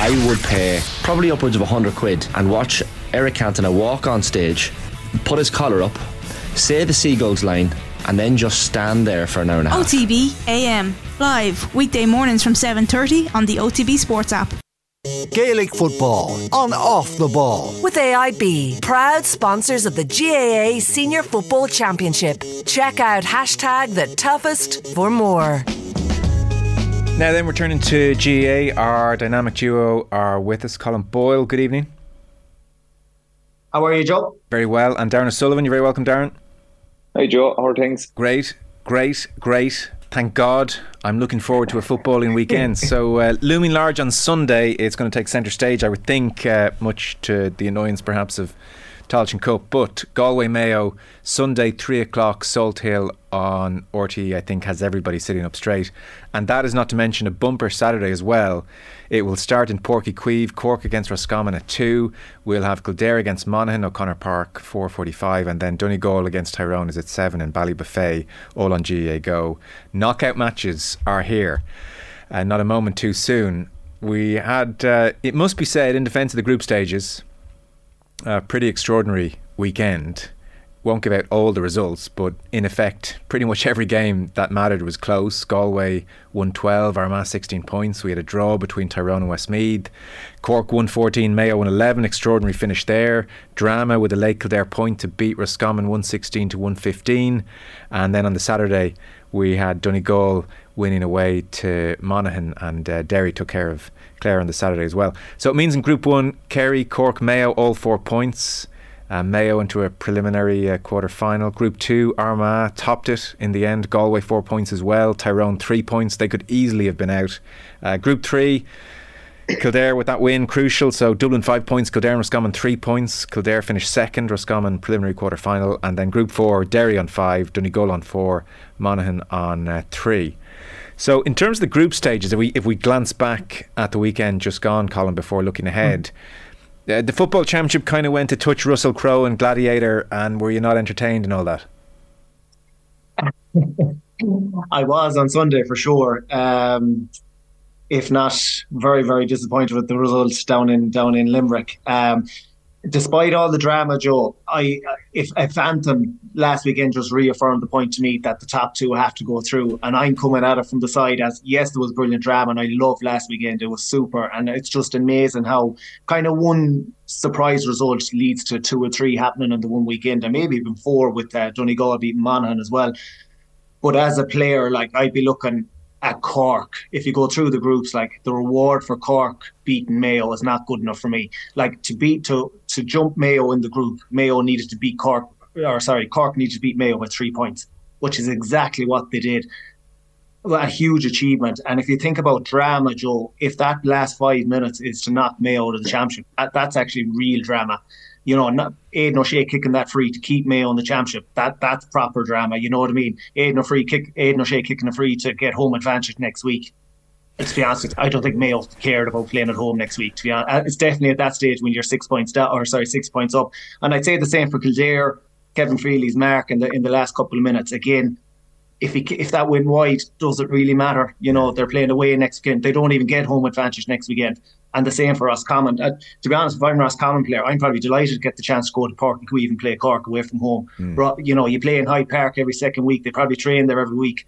I would pay probably upwards of 100 quid and watch Eric Cantona walk on stage, put his collar up, say the Seagulls line, and then just stand there for an hour and a half. OTB AM live weekday mornings from 7:30 on the OTB Sports app. Gaelic football on off the ball. With AIB, proud sponsors of the GAA Senior Football Championship. Check out hashtag the toughest for more. Now then, we're turning to GAA. Our dynamic duo are with us. Colm Boyle, good evening. How are you, Joe? Very well. And Darran O'Sullivan, you're very welcome, Darran. Hey, Joe. How are things? Great, great, great. Thank God. I'm looking forward to a footballing weekend. so, uh, looming large on Sunday, it's going to take centre stage, I would think, uh, much to the annoyance perhaps of Tailteann Cup. But Galway Mayo, Sunday, 3 o'clock, Salthill on Orty, I think, has everybody sitting up straight. And that is not to mention a bumper Saturday as well. It will start in Páirc Uí Chaoimh, Cork against Roscommon at 2. We'll have Kildare against Monaghan, O'Connor Park, 4.45. And then Donegal against Tyrone is at 7 and Ballybofey, all on GAA Go. Knockout matches are here. And uh, not a moment too soon. We had, uh, it must be said, in defence of the group stages, a pretty extraordinary weekend. Won't give out all the results, but in effect, pretty much every game that mattered was close. Galway won 12, Armagh 16 points. We had a draw between Tyrone and Westmeath. Cork won 14, Mayo won 11. Extraordinary finish there. Drama with a late Kildare point to beat Roscommon 116 to 115. And then on the Saturday, we had Donegal winning away to Monaghan, and uh, Derry took care of Clare on the Saturday as well. So it means in Group 1, Kerry, Cork, Mayo, all four points. Uh, Mayo into a preliminary uh, quarter final. Group 2, Armagh topped it in the end. Galway, four points as well. Tyrone, three points. They could easily have been out. Uh, group 3, Kildare with that win, crucial. So Dublin five points, Kildare and Roscommon three points. Kildare finished second, Roscommon preliminary quarter final, and then Group Four, Derry on five, Donegal on four, Monaghan on uh, three. So in terms of the group stages, if we if we glance back at the weekend just gone, Colm, before looking ahead. Mm. Uh, the football championship kind of went to touch Russell Crowe and Gladiator, and were you not entertained and all that? I was on Sunday for sure. Um, if not very, very disappointed with the results down in down in Limerick. Um, despite all the drama, Joe, I if, if Anthem last weekend just reaffirmed the point to me that the top two have to go through, and I'm coming at it from the side as yes, there was brilliant drama, and I loved last weekend. It was super, and it's just amazing how kind of one surprise result leads to two or three happening in the one weekend, and maybe even four with uh, Donegal beating Monaghan as well. But as a player, like I'd be looking at Cork, if you go through the groups, like the reward for Cork beating Mayo is not good enough for me. Like to beat to to jump Mayo in the group, Mayo needed to beat Cork, or sorry, Cork needed to beat Mayo by three points, which is exactly what they did. A huge achievement. And if you think about drama, Joe, if that last five minutes is to knock Mayo to the championship, that, that's actually real drama you know, not Aidan O'Shea kicking that free to keep Mayo in the championship. That that's proper drama. You know what I mean? Aidan O'Shea kick Aidan O'Shea kicking a free to get home advantage next week. to be honest, I don't think Mayo cared about playing at home next week. To be honest, uh, it's definitely at that stage when you're six points down, or sorry, six points up. And I'd say the same for Kildare. Kevin Feely's mark in the in the last couple of minutes again. If he if that win wide, does it really matter? You know, they're playing away next weekend. They don't even get home advantage next weekend. And the same for Roscommon. Uh, to be honest, if I'm a Roscommon player, I'm probably delighted to get the chance to go to Chaoimh and play Cork away from home. Mm. You know, you play in Hyde Park every second week. They probably train there every week.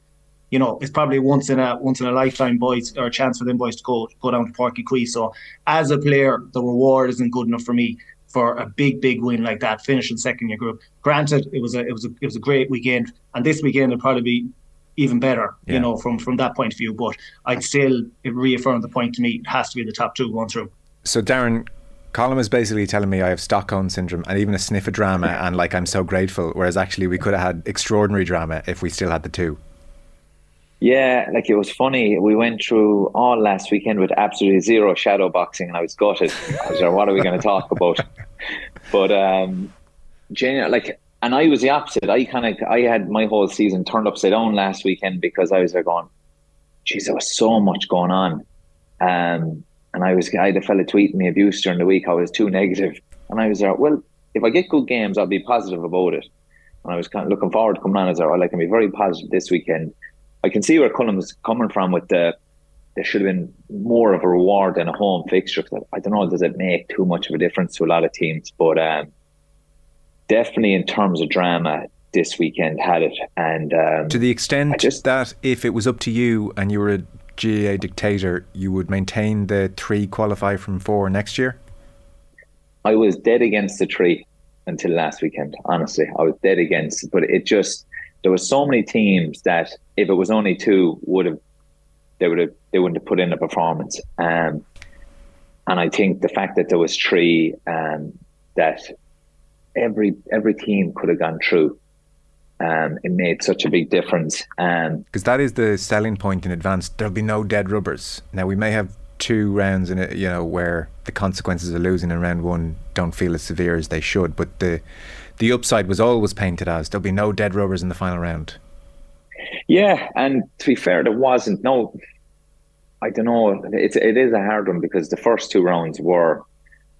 You know, it's probably once in a once in a lifetime boys or a chance for them boys to go go down to Páirc Uí Chaoimh. So as a player, the reward isn't good enough for me for a big, big win like that, finishing second in your group. Granted, it was a it was a it was a great weekend, and this weekend will probably be even better, yeah. you know, from from that point of view. But I'd still reaffirm the point to me it has to be the top two going through. So Darran, Colm is basically telling me I have Stockholm syndrome and even a sniff of drama, and like I'm so grateful. Whereas actually, we could have had extraordinary drama if we still had the two. Yeah, like it was funny. We went through all last weekend with absolutely zero shadow boxing, and I was gutted. I was like, "What are we going to talk about?" But um, genuinely, like and I was the opposite. I kind of I had my whole season turned upside down last weekend because I was there going, "Geez, there was so much going on," um, and I was I had a fella tweeting me abuse during the week. I was too negative, and I was like, Well, if I get good games, I'll be positive about it. And I was kind of looking forward to coming on as well. I can be very positive this weekend. I can see where Colm was coming from with the there should have been more of a reward than a home fixture. I don't know, does it make too much of a difference to a lot of teams? But um, definitely in terms of drama, this weekend had it. And um, to the extent just, that if it was up to you and you were a GAA dictator, you would maintain the three qualify from four next year? I was dead against the three until last weekend. Honestly, I was dead against. But it just there were so many teams that if it was only two, would have they would have they wouldn't have put in a performance. Um, and I think the fact that there was three, um, that every every team could have gone through. Um, it made such a big difference. Because um, that is the selling point in advance. There'll be no dead rubbers. Now we may have two rounds in it, you know, where the consequences of losing in round one don't feel as severe as they should. But the the upside was always painted as there'll be no dead rubbers in the final round. Yeah, and to be fair, there wasn't. No, I don't know. It's it is a hard one because the first two rounds were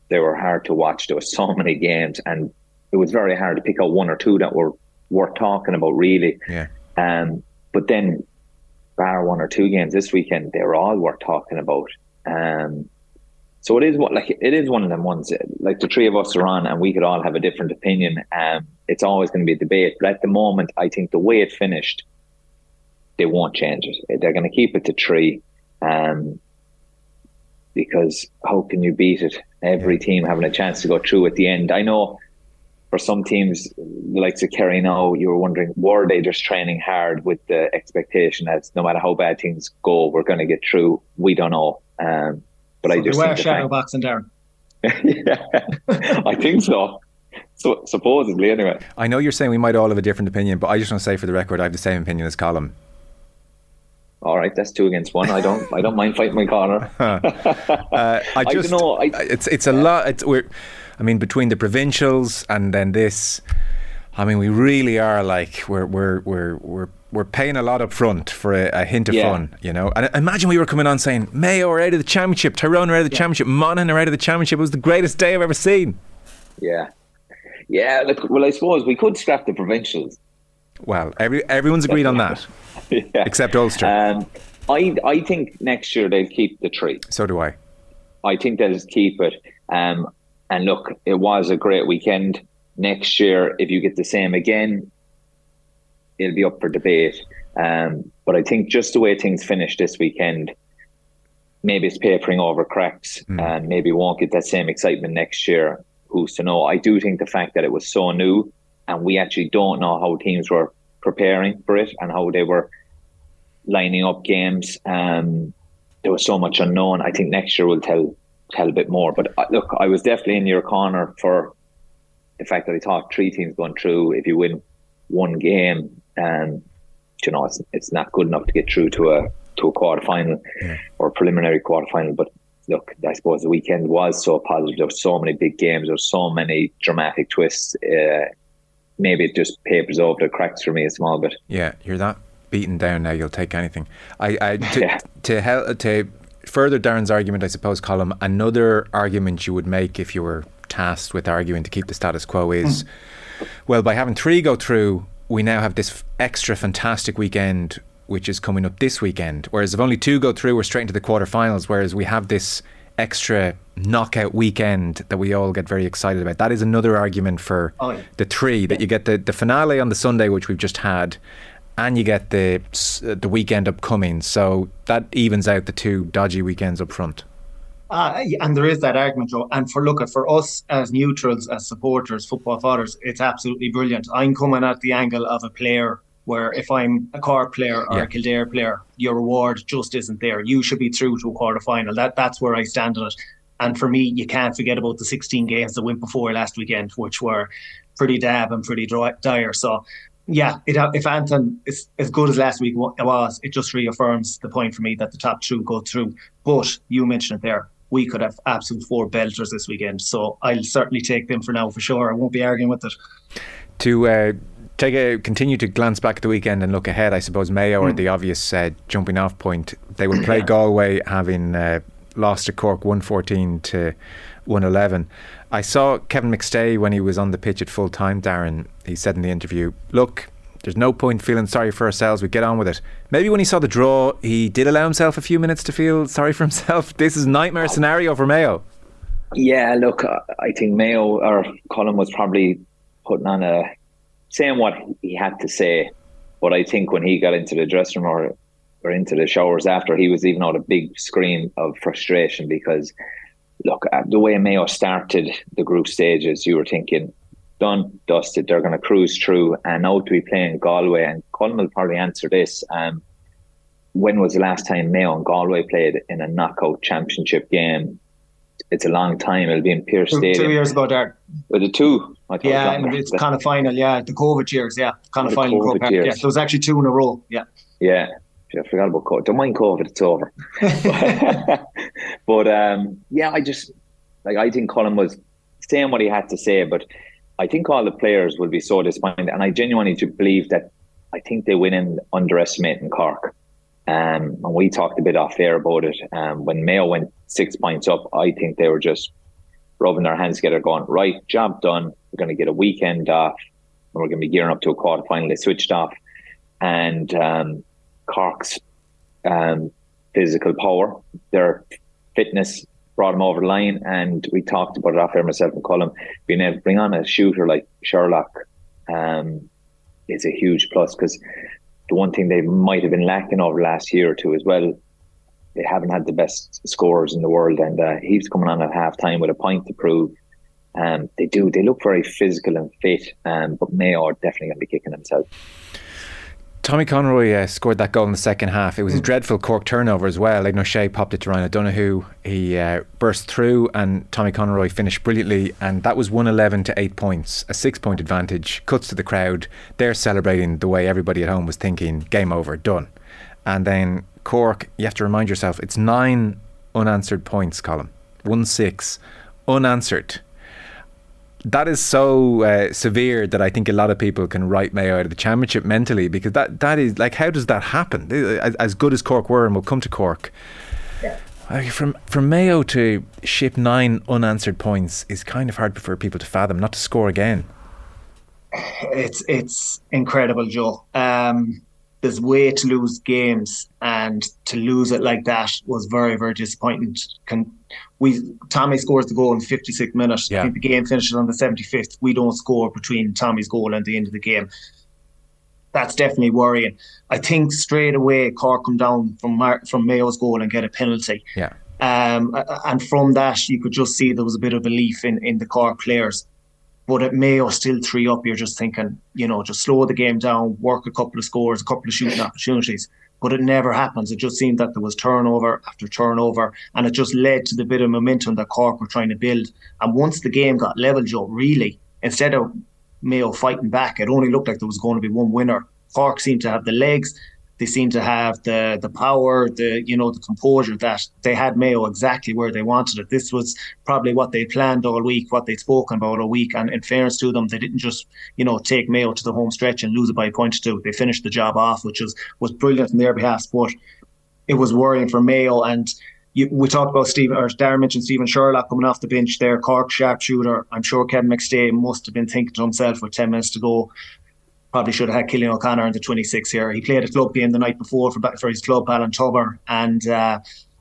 they were hard to watch. There were so many games, and it was very hard to pick out one or two that were worth talking about, really. Yeah. Um, but then, bar one or two games this weekend, they were all worth talking about. Um, so it is what like it is one of them ones. Like the three of us are on, and we could all have a different opinion. Um, it's always going to be a debate. But at the moment, I think the way it finished, they won't change it. They're going to keep it to three. Um, because how can you beat it? Every team having a chance to go through at the end. I know for some teams, the likes of Kerry now, you were wondering, were they just training hard with the expectation that no matter how bad things go, we're going to get through? We don't know. Um, but so I just they were shadow boxing, Darran. yeah, I think so. So supposedly, anyway. I know you're saying we might all have a different opinion, but I just want to say for the record, I have the same opinion as Colm. All right, that's two against one. I don't, I don't mind fighting my corner. uh, I just, I know. I, it's, it's a lot. It's we're I mean, between the provincials and then this, I mean, we really are like we're we're we're we're we're paying a lot up front for a, a hint of yeah. fun, you know. And imagine we were coming on saying Mayo are out of the championship, Tyrone are out of the yeah. championship, Monaghan are out of the championship. It was the greatest day I've ever seen. Yeah, yeah. Look, well, I suppose we could scrap the provincials. Well, every everyone's agreed on that, yeah. except Ulster. Um, I I think next year they'll keep the tree. So do I. I think they'll keep it. Um, and look, it was a great weekend. Next year, if you get the same again, it'll be up for debate. Um, but I think just the way things finished this weekend, maybe it's papering over cracks mm. and maybe won't get that same excitement next year. Who's to know? I do think the fact that it was so new and we actually don't know how teams were preparing for it and how they were lining up games. Um, there was so much unknown. I think next year will tell tell a bit more. But uh, look, I was definitely in your corner for the fact that I thought three teams going through. If you win one game, and um, you know it's it's not good enough to get through to a to a quarter final yeah. or preliminary quarter final. But look, I suppose the weekend was so positive. There were so many big games. There were so many dramatic twists. Uh, maybe it just papers over the cracks for me a small bit. Yeah, you're that beaten down now. You'll take anything. I, I to, yeah. to to further Darran's argument, I suppose, Colm, another argument you would make if you were tasked with arguing to keep the status quo is mm. well, by having three go through, we now have this extra fantastic weekend which is coming up this weekend. Whereas if only two go through, we're straight into the quarterfinals. Whereas we have this extra knockout weekend that we all get very excited about. That is another argument for oh, yeah. the three that you get the, the finale on the Sunday, which we've just had, and you get the the weekend upcoming. So that evens out the two dodgy weekends up front. Uh, and there is that argument, Joe. And for look at for us as neutrals, as supporters, football fathers, it's absolutely brilliant. I'm coming at the angle of a player where if I'm a Cork player or yeah. a Kildare player, your reward just isn't there. You should be through to a quarter final. That that's where I stand on it. And for me, you can't forget about the 16 games that went before last weekend, which were pretty dab and pretty dry, dire. So yeah, it, if Anton is as good as last week was, it just reaffirms the point for me that the top two go through. But you mentioned it there. We could have absolute four belters this weekend, so I'll certainly take them for now for sure. I won't be arguing with it. To uh, take a continue to glance back at the weekend and look ahead, I suppose Mayo mm. are hmm. the obvious uh, jumping off point. They will play yeah. Galway, having uh, lost to Cork one fourteen to one eleven. I saw Kevin McStay when he was on the pitch at full time, Darran. He said in the interview, look, There's no point feeling sorry for ourselves. We get on with it. Maybe when he saw the draw, he did allow himself a few minutes to feel sorry for himself. This is nightmare scenario for Mayo. Yeah, look, I think Mayo or Colin was probably putting on a saying what he had to say, but I think when he got into the dressing room or, or into the showers after, he was even out a big scream of frustration because look, the way Mayo started the group stages, you were thinking done, dusted. They're going to cruise through, and now to be playing Galway. And Colm will probably answer this. Um, when was the last time Mayo and Galway played in a knockout championship game? It's a long time. It'll be in Pearse two, Stadium. two years ago there. Was it two? yeah, it it's kind of final. Yeah, the COVID years. Yeah, kind of final. COVID years. Yeah, there was actually two in a row. Yeah. Yeah. I forgot about COVID. Don't mind COVID, it's over. but um, yeah, I just like I think Colin was saying what he had to say, but I think all the players will be so disappointed, and I genuinely do believe that I think they win in underestimating Cork. Um, and we talked a bit off air about it. Um, when Mayo went six points up, I think they were just rubbing their hands together, going, right, job done. We're going to get a weekend off, and we're going to be gearing up to a quarter final. They switched off, and um, Cork's um, physical power, their fitness brought them over the line. And we talked about it off air, myself and Colm being able to bring on a shooter like Sherlock um, is a huge plus because the one thing they might have been lacking over the last year or two as well, they haven't had the best scorers in the world. And uh, he's coming on at half time with a point to prove. Um, they do. They look very physical and fit, um, but Mayo are definitely going to be kicking themselves. Tommy Conroy uh, scored that goal in the second half. It was a hmm. dreadful Cork turnover as well. Like O'Shea popped it to Ryan O'Donoghue. He uh, burst through and Tommy Conroy finished brilliantly. And that was 111 to 8 points, a six point advantage. Cuts to the crowd. They're celebrating the way everybody at home was thinking game over, done. And then Cork, you have to remind yourself, it's nine unanswered points, Colm. 1 6 unanswered that is so uh, severe that I think a lot of people can write Mayo out of the championship mentally because that that is like how does that happen? As, as good as Cork were, and we'll come to Cork. Yeah. from from Mayo to ship nine unanswered points is kind of hard for people to fathom. Not to score again. It's it's incredible, Joe. Um, there's way to lose games, and to lose it like that was very very disappointing. Can we Tommy scores the goal in 56 minutes. Yeah. I think the game finishes on the 75th. We don't score between Tommy's goal and the end of the game. That's definitely worrying. I think straight away Cork come down from Mar- from Mayo's goal and get a penalty. Yeah. Um, and from that, you could just see there was a bit of belief in, in the Cork players. But at Mayo, still three up, you're just thinking, you know, just slow the game down, work a couple of scores, a couple of shooting opportunities but it never happens. It just seemed that there was turnover after turnover, and it just led to the bit of momentum that Cork were trying to build. And once the game got level, Joe, really, instead of Mayo fighting back, it only looked like there was going to be one winner. Cork seemed to have the legs, they seem to have the the power, the you know the composure that they had Mayo exactly where they wanted it. This was probably what they planned all week, what they'd spoken about all week. And in fairness to them, they didn't just you know take Mayo to the home stretch and lose it by a point or two. They finished the job off, which was was brilliant on their behalf. But it was worrying for Mayo and. You, we talked about Steven, or Darran mentioned Steven Sherlock coming off the bench there, Cork sharpshooter. I'm sure Kevin McStay must have been thinking to himself with 10 minutes to go, probably should have had Cillian O'Connor in the 26 here. He played a club game the night before for for his club, Ballintubber, and uh,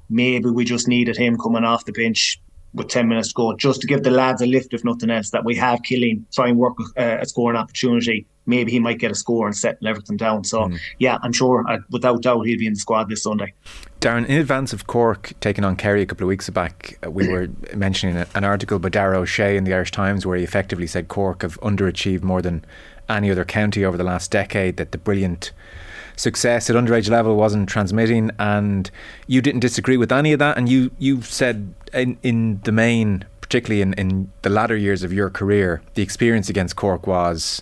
maybe we just needed him coming off the bench with 10 minutes to go, just to give the lads a lift, if nothing else, that we have Cillian try and work uh, a scoring opportunity. Maybe he might get a score and settle everything down. So, mm. yeah, I'm sure, uh, without doubt, he'll be in the squad this Sunday. Darran, in advance of Cork taking on Kerry a couple of weeks back, uh, we were mentioning an article by Darragh Ó Sé in the Irish Times where he effectively said Cork have underachieved more than any other county over the last decade, that the brilliant success at underage level wasn't transmitting, and you didn't disagree with any of that, and you you said in in the main, particularly in in the latter years of your career, the experience against Cork was.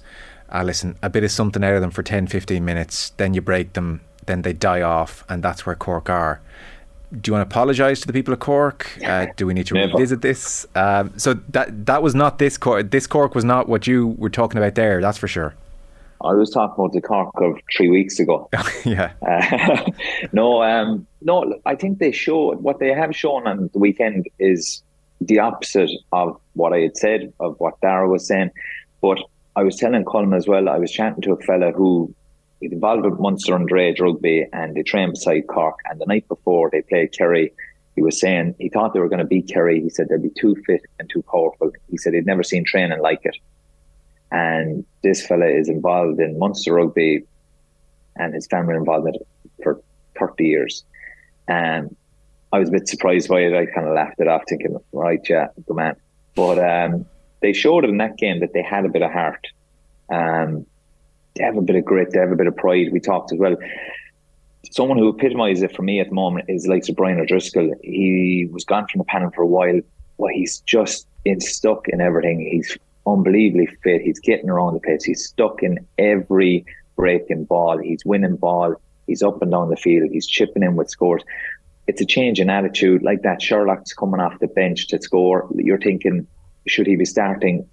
Uh, listen, a bit of something out of them for 10, 15 minutes, then you break them, then they die off, and that's where Cork are do you want to apologise to the people of Cork? Uh, do we need to Never. revisit this? Um, so that that was not this Cork. This Cork was not what you were talking about there. That's for sure. I was talking about the Cork of three weeks ago. yeah. Uh, no, um, no. I think they showed what they have shown on the weekend is the opposite of what I had said of what Darragh was saying. But I was telling Colm as well, I was chatting to a fella who is involved with Munster underage rugby and they train beside Cork. And the night before they played Kerry, he was saying he thought they were going to beat Kerry. He said they'd be too fit and too powerful. He said he'd never seen training like it. And this fella is involved in Munster rugby and his family involved in it for 30 years. And I was a bit surprised by it. I kind of laughed it off, thinking, right, yeah, good man. But um, they showed in that game that they had a bit of heart. Um, they have a bit of grit, they have a bit of pride. We talked as well. Someone who epitomises it for me at the moment is like Sir Brian O'Driscoll. He was gone from the panel for a while, but he's just in stuck in everything. He's unbelievably fit. He's getting around the place. He's stuck in every breaking ball. He's winning ball. He's up and down the field. He's chipping in with scores. It's a change in attitude like that. Sherlock's coming off the bench to score. You're thinking, should he be starting?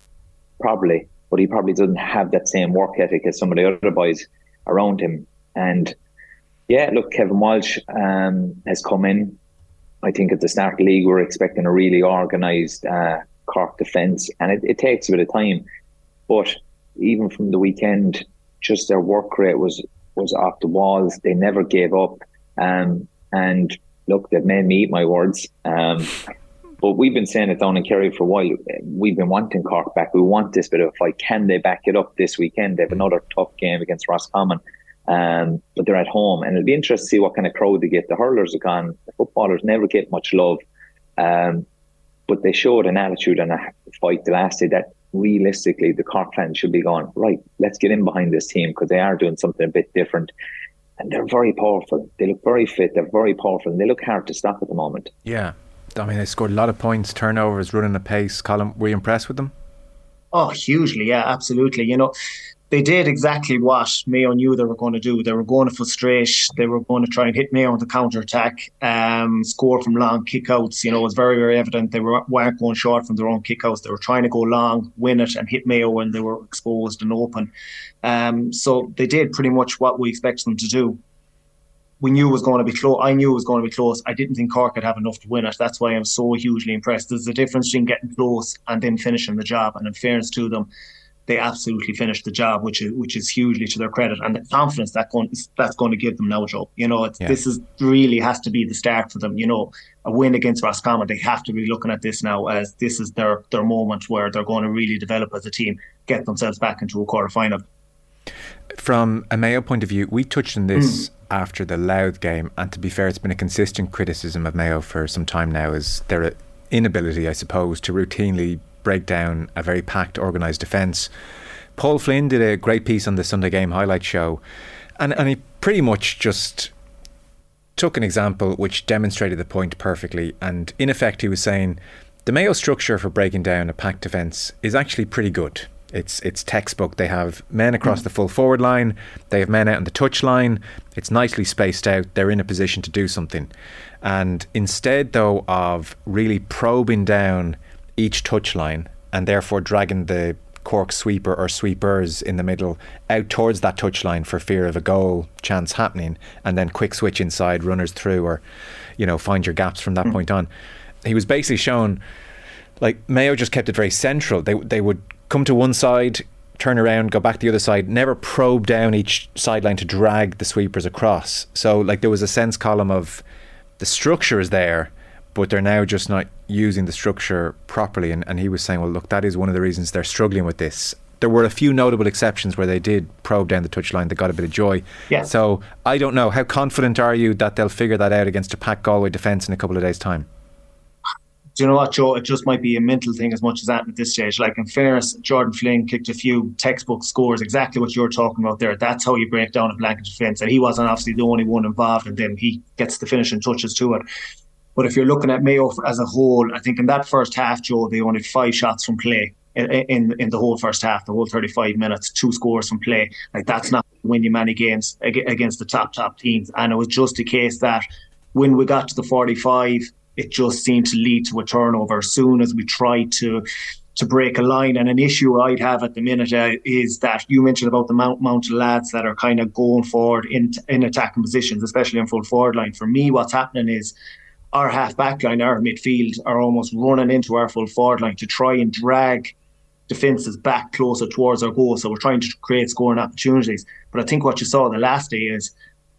Probably, but he probably doesn't have that same work ethic as some of the other boys around him. And yeah, look, Kevin Walsh um, has come in. I think at the start of the league, we're expecting a really organised uh, Cork defence, and it, it takes a bit of time. But even from the weekend, just their work rate was was off the walls. They never gave up. Um, and look, they've made me eat my words. Um, but we've been saying it down in Kerry for a while. We've been wanting Cork back. We want this bit of a fight. Can they back it up this weekend? They have another tough game against Roscommon. Um, but they're at home, and it'll be interesting to see what kind of crowd they get. The hurlers are gone. The footballers never get much love, um, but they showed an attitude and a fight the last day that realistically, the Cork fans should be going, right, let's get in behind this team because they are doing something a bit different. And they're very powerful. They look very fit. They're very powerful. And they look hard to stop at the moment. Yeah. I mean, they scored a lot of points, turnovers, running a pace. Colm, were you impressed with them? Oh, hugely. Yeah, absolutely. You know, they did exactly what Mayo knew they were going to do. They were going to frustrate. They were going to try and hit Mayo on the counter attack, um, score from long kickouts. You know, it was very, very evident they were, weren't going short from their own kickouts. They were trying to go long, win it, and hit Mayo when they were exposed and open. Um, so they did pretty much what we expected them to do. We knew it was going to be close. I knew it was going to be close. I didn't think Cork could have enough to win it. That's why I'm so hugely impressed. There's a difference between getting close and then finishing the job. And in fairness to them, they absolutely finished the job, which is which is hugely to their credit, and the confidence that going that's going to give them now, Joe. You know, yeah. this is really has to be the start for them. You know, a win against Roscommon, they have to be looking at this now as this is their their moment where they're going to really develop as a team, get themselves back into a quarter final. From a Mayo point of view, we touched on this. Mm. After the Louth game, and to be fair, it's been a consistent criticism of Mayo for some time now, is their inability, I suppose, to routinely break down a very packed, organised defence. Paul Flynn did a great piece on the Sunday Game highlight show, and, and he pretty much just took an example which demonstrated the point perfectly. And in effect, he was saying the Mayo structure for breaking down a packed defence is actually pretty good. It's it's textbook. They have men across mm. the full forward line. They have men out on the touch line. It's nicely spaced out. They're in a position to do something. And instead, though, of really probing down each touch line and therefore dragging the Cork sweeper or sweepers in the middle out towards that touchline for fear of a goal chance happening, and then quick switch inside, runners through, or you know find your gaps from that mm. point on. He was basically shown like Mayo just kept it very central. They they would come to one side, turn around, go back the other side, never probe down each sideline to drag the sweepers across. So like there was a sense Colm of the structure is there, but they're now just not using the structure properly. And, and he was saying, well, look, that is one of the reasons they're struggling with this. There were a few notable exceptions where they did probe down the touchline. They got a bit of joy. Yeah. So I don't know. How confident are you that they'll figure that out against a packed Galway defence in a couple of days' time? Do you know what, Joe? It just might be a mental thing as much as that at this stage. Like in fairness, Jordan Flynn kicked a few textbook scores, exactly what you're talking about there. That's how you break down a blanket defence. And he wasn't obviously the only one involved, and then he gets the finishing touches to it. But if you're looking at Mayo as a whole, I think in that first half, Joe, they only five shots from play in, in, in the whole first half, the whole 35 minutes, two scores from play. Like that's not when you many games against the top top teams. And it was just a case that when we got to the 45, it just seemed to lead to a turnover as soon as we tried to to break a line. And an issue I'd have at the minute uh, is that you mentioned about the mount mounted lads that are kind of going forward in in attacking positions, especially in full forward line. For me, what's happening is our half back line, our midfield are almost running into our full forward line to try and drag defences back closer towards our goal. So we're trying to create scoring opportunities. But I think what you saw the last day is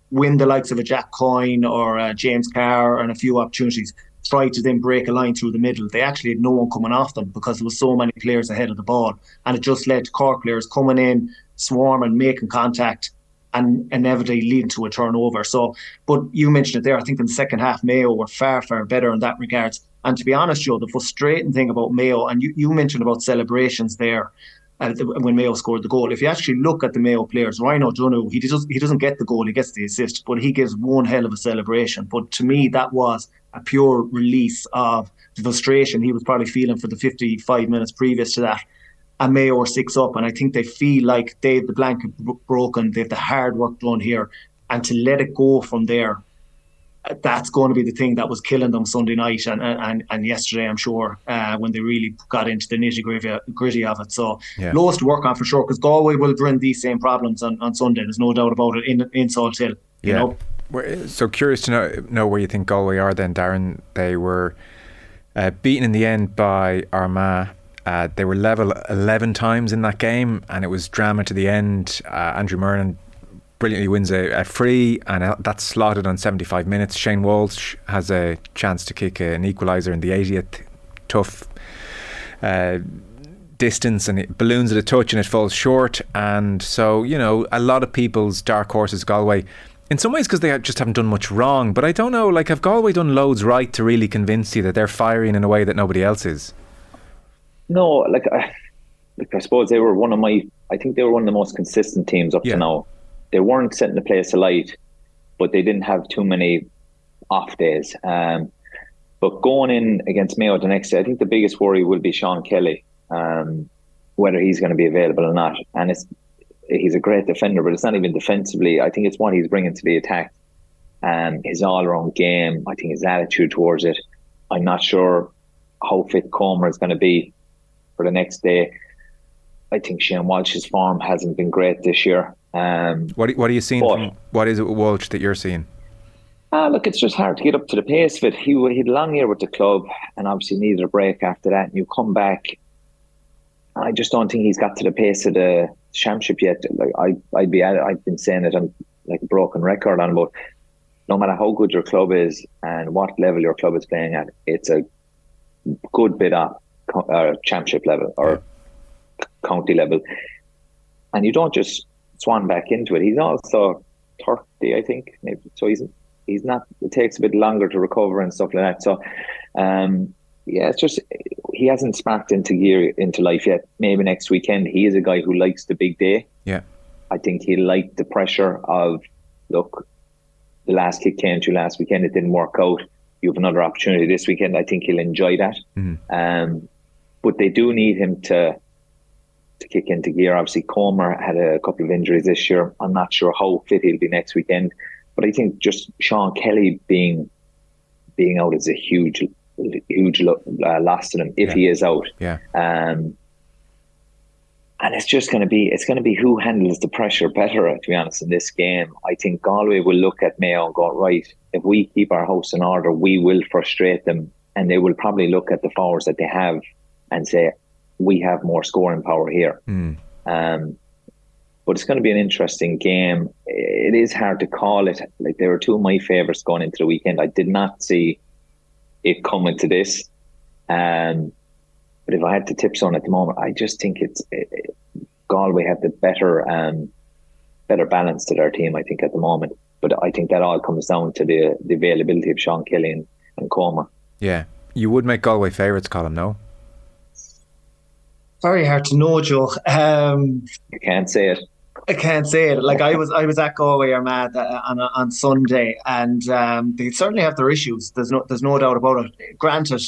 when the likes of a Jack Coyne or a James Carr and a few opportunities tried to then break a line through the middle. They actually had no one coming off them because there was so many players ahead of the ball. And it just led to Cork players coming in, swarming, making contact, and inevitably leading to a turnover. So, but you mentioned it there. I think in the second half, Mayo were far, far better in that regards. And to be honest, Joe, the frustrating thing about Mayo, and you, you mentioned about celebrations there, when Mayo scored the goal. If you actually look at the Mayo players, Ryan O'Donoghue, he doesn't he doesn't get the goal, he gets the assist, but he gives one hell of a celebration. But to me, that was a pure release of the frustration he was probably feeling for the 55 minutes previous to that. And Mayo are six up, and I think they feel like they have the blanket broken, they have the hard work done here, and to let it go from there that's going to be the thing that was killing them Sunday night and and, and yesterday, I'm sure, uh, when they really got into the nitty gritty of it. So, yeah. loads to work on for sure, because Galway will bring these same problems on, on Sunday. There's no doubt about it in, in Salt Hill. You yeah. know? We're, so curious to know, know where you think Galway are then, Darran. They were uh, beaten in the end by Armagh. Uh, they were level 11 times in that game, and it was drama to the end. Uh, Andrew Murnin brilliantly wins a, a, free, and that's slotted on 75 minutes. Shane Walsh has a chance to kick an equaliser in the 80th. Tough uh, distance, and it balloons at a touch, and it falls short. And so, you know, a lot of people's dark horses, Galway. In some ways, because they just haven't done much wrong, but I don't know. Like, have Galway done loads right to really convince you that they're firing in a way that nobody else is? No, like, I, like I suppose they were one of my. I think they were one of the most consistent teams up yeah. to now they weren't setting the place alight, but they didn't have too many off days. Um, but going in against Mayo the next day, I think the biggest worry will be Sean Kelly, um, whether he's going to be available or not. And it's he's a great defender, but it's not even defensively. I think it's what he's bringing to the attack. Um, his all-around game, I think his attitude towards it. I'm not sure how fit Comer is going to be for the next day. I think Shane Walsh's form hasn't been great this year. Um, what what are you seeing? But, from, what is it with Walsh that you're seeing? Ah, look, it's just hard to get up to the pace of it. He had a long year with the club, and obviously needed a break after that. And you come back, I just don't think he's got to the pace of the championship yet. Like I, I'd be, I've been saying it on like a broken record on, but no matter how good your club is and what level your club is playing at, it's a good bit up uh, championship level or yeah. county level, and you don't just swan back into it. He's also thirty, I think. Maybe so. He's he's not. It takes a bit longer to recover and stuff like that. So, um, yeah, it's just he hasn't sparked into gear into life yet. Maybe next weekend. He is a guy who likes the big day. Yeah, I think he liked the pressure of look. The last kick came to last weekend. It didn't work out. You have another opportunity this weekend. I think he'll enjoy that. Mm-hmm. Um, but they do need him to to kick into gear. Obviously, Comer had a couple of injuries this year. I'm not sure how fit he'll be next weekend, but I think just Sean Kelly being being out is a huge, huge uh, loss to them if yeah. he is out. Yeah. Um, and it's just going to be it's going to be who handles the pressure better. To be honest, in this game, I think Galway will look at Mayo and go right. If we keep our house in order, we will frustrate them, and they will probably look at the forwards that they have and say, we have more scoring power here. Mm. Um, but it's going to be an interesting game. It is hard to call it. Like there were two of my favourites going into the weekend. I did not see it coming to this. Um, but if I had to tip someone at the moment, I just think it's it, Galway have the better um, better balance to their team. I think at the moment, but I think that all comes down to the the availability of Sean Kelly and, and Comer. Yeah, you would make Galway favourites, Colm, no? Very hard to know, Joe. Um, you can't say it. I can't say it. Like I was, I was at Galway Armagh uh, on on Sunday, and um, they certainly have their issues. There's no, there's no doubt about it. Granted,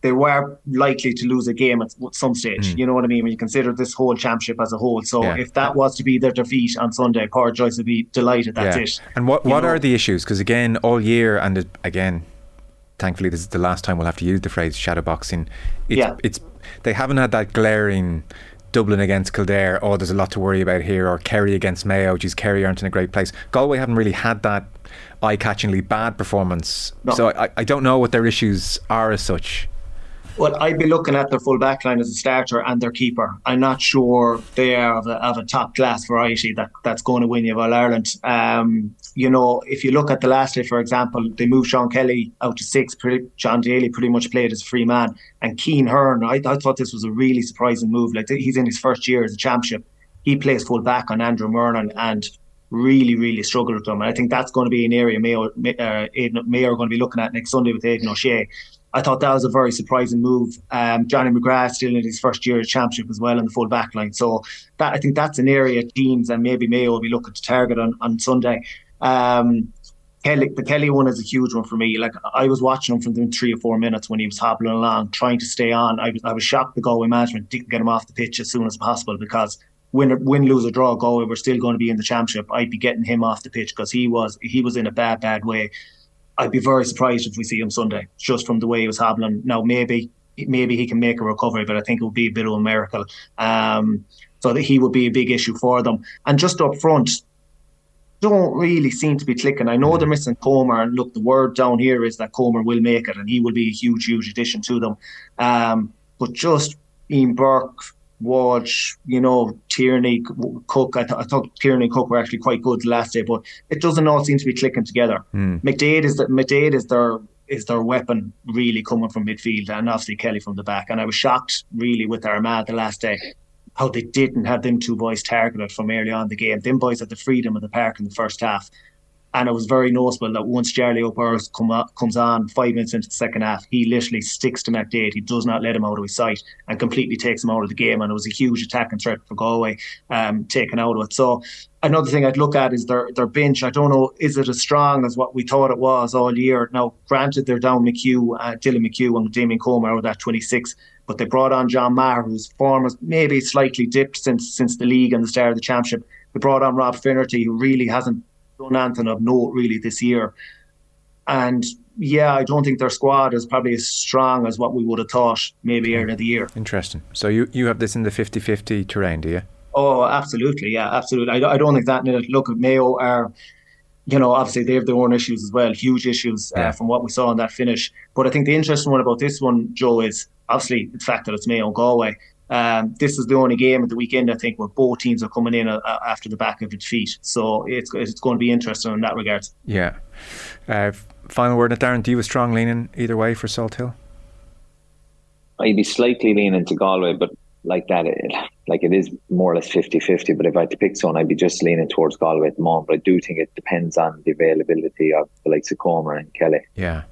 they were likely to lose a game at some stage. Mm. You know what I mean? When you consider this whole championship as a whole. So yeah. if that was to be their defeat on Sunday, Pádraic Joyce would be delighted. That's yeah. it. And what what know? are the issues? Because again, all year, and again, thankfully, this is the last time we'll have to use the phrase shadowboxing. It's, yeah. it's they haven't had that glaring Dublin against Kildare, oh, there's a lot to worry about here, or Kerry against Mayo, geez, Kerry aren't in a great place. Galway haven't really had that eye catchingly bad performance. No. So I, I don't know what their issues are as such. Well, I'd be looking at their full back line as a starter and their keeper. I'm not sure they are of a, of a top class variety that, that's going to win you All Ireland. Um, you know, if you look at the last day, for example, they moved Sean Kelly out to six. John Daly pretty much played as a free man. And Cian Hearn, I, I thought this was a really surprising move. Like he's in his first year as a championship. He plays full back on Andrew Murnin and really, really struggled with them. And I think that's going to be an area Mayo, uh, Mayo are going to be looking at next Sunday with Aidan O'Shea. I thought that was a very surprising move. Um, Johnny McGrath still in his first year of championship as well in the full back line. So that I think that's an area teams and maybe Mayo will be looking to target on, on Sunday. Um, Kelly, the Kelly one is a huge one for me. Like I was watching him from the three or four minutes when he was hobbling along, trying to stay on. I was I was shocked the Galway management didn't get him off the pitch as soon as possible because win, win, lose or draw, Galway we're still going to be in the championship. I'd be getting him off the pitch because he was he was in a bad bad way. I'd be very surprised if we see him Sunday, just from the way he was hobbling. Now, maybe maybe he can make a recovery, but I think it would be a bit of a miracle. Um, so that he would be a big issue for them. And just up front, don't really seem to be clicking. I know they're missing Comer, and look, the word down here is that Comer will make it, and he will be a huge, huge addition to them. Um, but just Ian Burke, Walsh, you know, Tierney, Cooke. I, th- I, thought Tierney and Cooke were actually quite good last day, but it doesn't all seem to be clicking together. Mm. McDaid is that McDaid is their is their weapon really coming from midfield, and obviously Kelly from the back. And I was shocked really with Armagh the last day how they didn't have them two boys targeted from early on the game. Them boys had the freedom of the park in the first half. And it was very noticeable that once Charlie O'Byrne come up, comes on five minutes into the second half, he literally sticks to McDaid. He does not let him out of his sight and completely takes him out of the game. And it was a huge attacking threat for Galway um, taken out of it. So another thing I'd look at is their their bench. I don't know, is it as strong as what we thought it was all year? Now, granted, they're down McHugh, uh, Dylan McHugh and Damien Comer with that 26 but they brought on John Maher, whose form has maybe slightly dipped since since the league and the start of the championship. They brought on Rob Finnerty, who really hasn't done anything of note really this year. And yeah, I don't think their squad is probably as strong as what we would have thought maybe earlier in the year. Interesting. So you, you have this in the 50 50 terrain, do you? Oh, absolutely. Yeah, absolutely. I, I don't think that. Look, at Mayo are, you know, obviously they have their own issues as well, huge issues uh, yeah. from what we saw in that finish. But I think the interesting one about this one, Joe, is obviously the fact that it's Mayo and Galway. Um, this is the only game at the weekend, I think, where both teams are coming in uh, after the back of a defeat. So it's it's going to be interesting in that regard. Yeah. Uh, final word, Darran. Do you have a strong leaning either way for Salthill? I'd be slightly leaning to Galway, but like that, it, like it is more or less 50-50. But if I had to pick someone, I'd be just leaning towards Galway at the moment. But I do think it depends on the availability of the likes of Comer and Kelly. Yeah.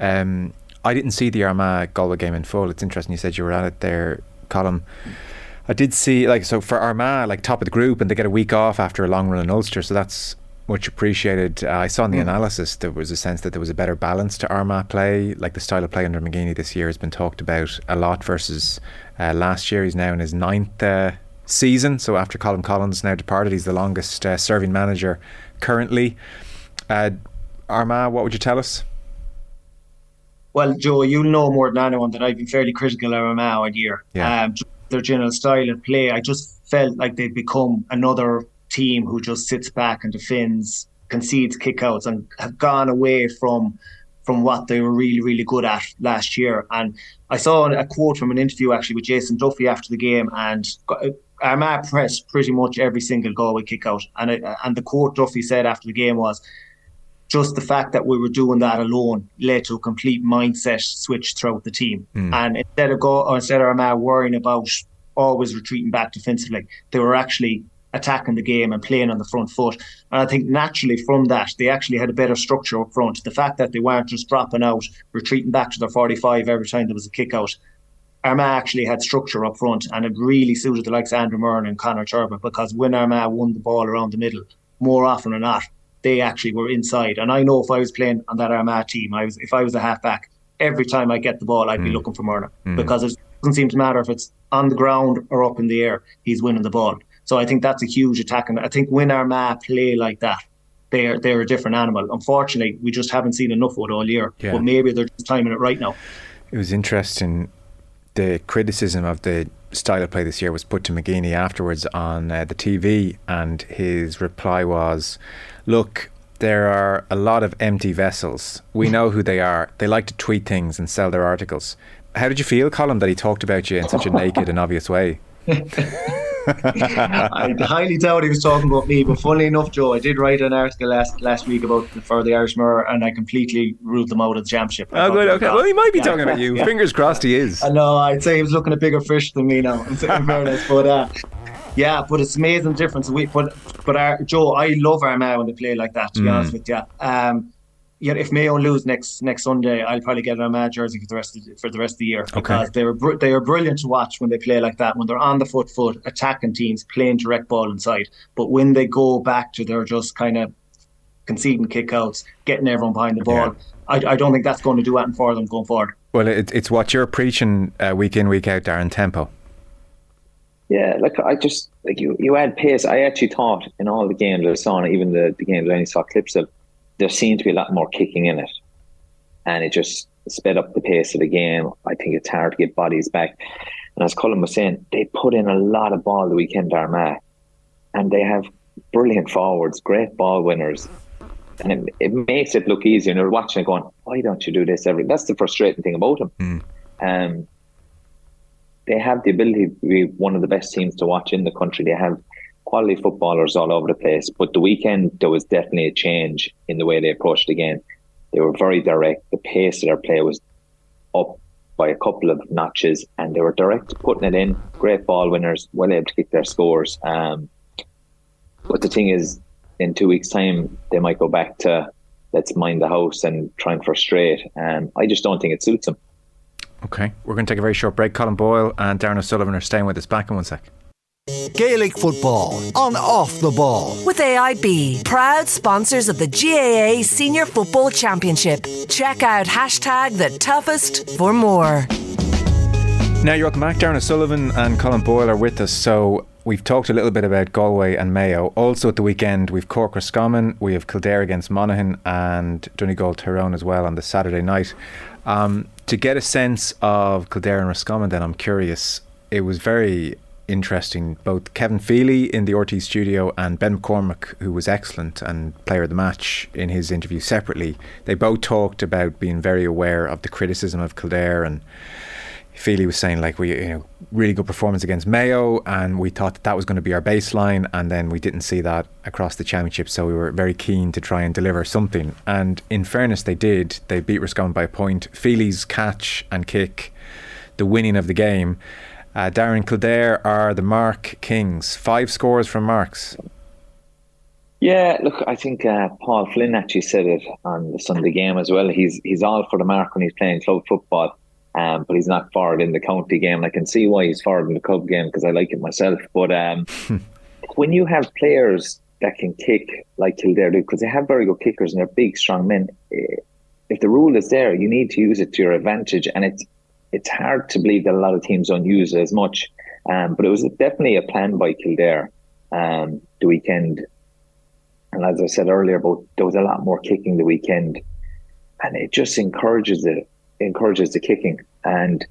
Um, I didn't see the Armagh Galway game in full. It's interesting you said you were at it there, Colm. I did see like so for Armagh, like top of the group, and they get a week off after a long run in Ulster, so that's much appreciated. Uh, I saw in the mm. analysis there was a sense that there was a better balance to Armagh play. Like the style of play under McGeeney this year has been talked about a lot versus uh, last year. He's now in his ninth uh, season, so after Colm Collins now departed, he's the longest uh, serving manager currently. Uh, Armagh, what would you tell us? Well, Joe, you'll know more than anyone that I've been fairly critical of them all year. Yeah. Um, their general style of play, I just felt like they'd become another team who just sits back and defends, concedes kickouts, and have gone away from from what they were really, really good at last year. And I saw a quote from an interview actually with Jason Duffy after the game, and Armagh pressed pretty much every single Galway kickout. And it, and the quote Duffy said after the game was, just the fact that we were doing that alone led to a complete mindset switch throughout the team. Mm. And instead of go, or instead of Armagh worrying about always retreating back defensively, they were actually attacking the game and playing on the front foot. And I think naturally from that, they actually had a better structure up front. The fact that they weren't just dropping out, retreating back to their 45 every time there was a kick out. Armagh actually had structure up front and it really suited the likes of Andrew Murnan and Conor Turbitt because when Armagh won the ball around the middle, more often than not, they actually were inside. And I know if I was playing on that Armagh team, I was if I was a halfback, every time I get the ball, I'd mm. be looking for Murna mm. because it doesn't seem to matter if it's on the ground or up in the air, he's winning the ball. So I think that's a huge attack, and I think when Armagh play like that, they're they're a different animal. Unfortunately, we just haven't seen enough of it all year. Yeah. But maybe they're just timing it right now. It was interesting. The criticism of the style of play this year was put to McGeeney afterwards on uh, the TV, and his reply was, look, there are a lot of empty vessels. We know who they are. They like to tweet things and sell their articles. How did you feel, Colm, that he talked about you in such a naked and obvious way? I highly doubt he was talking about me, but funnily enough, Joe, I did write an article last last week about for the Irish Mirror, and I completely ruled them out of the championship. oh, good. Okay. Well, he might be yeah, talking about you. Yeah. Fingers crossed, he is. I know. I'd say he was looking at bigger fish than me now. In fairness, but uh, yeah, but it's amazing difference. We, but but our, Joe, I love Armagh when they play like that. To be mm. honest with you. Um, yeah, if Mayo lose next next Sunday, I'll probably get a mad jersey for the rest of the, for the rest of the year because they were br- they are brilliant to watch when they play like that. When they're on the foot foot, attacking teams, playing direct ball inside. But when they go back to their just kind of conceding kickouts, getting everyone behind the ball, yeah. I, I don't think that's going to do anything for them going forward. Well, it, it's what you're preaching uh, week in week out, Darran. Tempo. Yeah, like I just like you you add pace. I actually thought in all the games I saw, even the, the games I only saw clips of there seemed to be a lot more kicking in it. And it just sped up the pace of the game. I think it's hard to get bodies back. And as Colm was saying, they put in a lot of ball the weekend, Armagh. And they have brilliant forwards, great ball winners. And it, it makes it look easier. And you're watching it going, why don't you do this every That's the frustrating thing about them. Mm. Um, they have the ability to be one of the best teams to watch in the country. They have quality footballers all over the place. But the weekend, there was definitely a change in the way they approached the game. They were very direct. The pace of their play was up by a couple of notches, and they were direct, putting it in. Great ball winners, well able to kick their scores. Um, but the thing is, in two weeks' time, they might go back to let's mind the house and try and frustrate. And um, I just don't think it suits them. Okay, we're going to take a very short break. Colm Boyle and Darran O'Sullivan are staying with us. Back in one sec. Gaelic football on off the ball. With AIB, proud sponsors of the GAA Senior Football Championship. Check out hashtag the toughest for more. Now you're welcome back. Darran O'Sullivan and Colm Boyle are with us. So we've talked a little bit about Galway and Mayo. Also at the weekend we've Cork Roscommon, we have Kildare against Monaghan and Donegal Tyrone as well on the Saturday night. Um, to get a sense of Kildare and Roscommon then I'm curious. It was very interesting. Both Kevin Feely in the RTÉ studio and Ben McCormack, who was excellent and player of the match in his interview separately, they both talked about being very aware of the criticism of Kildare and. Feely was saying like we you know really good performance against Mayo and we thought that, that was going to be our baseline and then we didn't see that across the championship so we were very keen to try and deliver something and in fairness they did they beat Roscommon by a point Feely's catch and kick the winning of the game uh, Darran Kildare are the Mark Kings. Five scores from Marks. Yeah, look, I think uh, Paul Flynn actually said it on the Sunday game as well. He's he's all for the mark when he's playing club football, um, but he's not forward in the county game. And I can see why he's forward in the club game because I like it myself. But um, when you have players that can kick like Kildare do, because they have very good kickers and they're big, strong men. Eh, if the rule is there, you need to use it to your advantage, and it's it's hard to believe that a lot of teams don't use it as much. Um, but it was definitely a plan by Kildare um, the weekend. And as I said earlier, about there was a lot more kicking the weekend, and it just encourages it encourages the kicking. And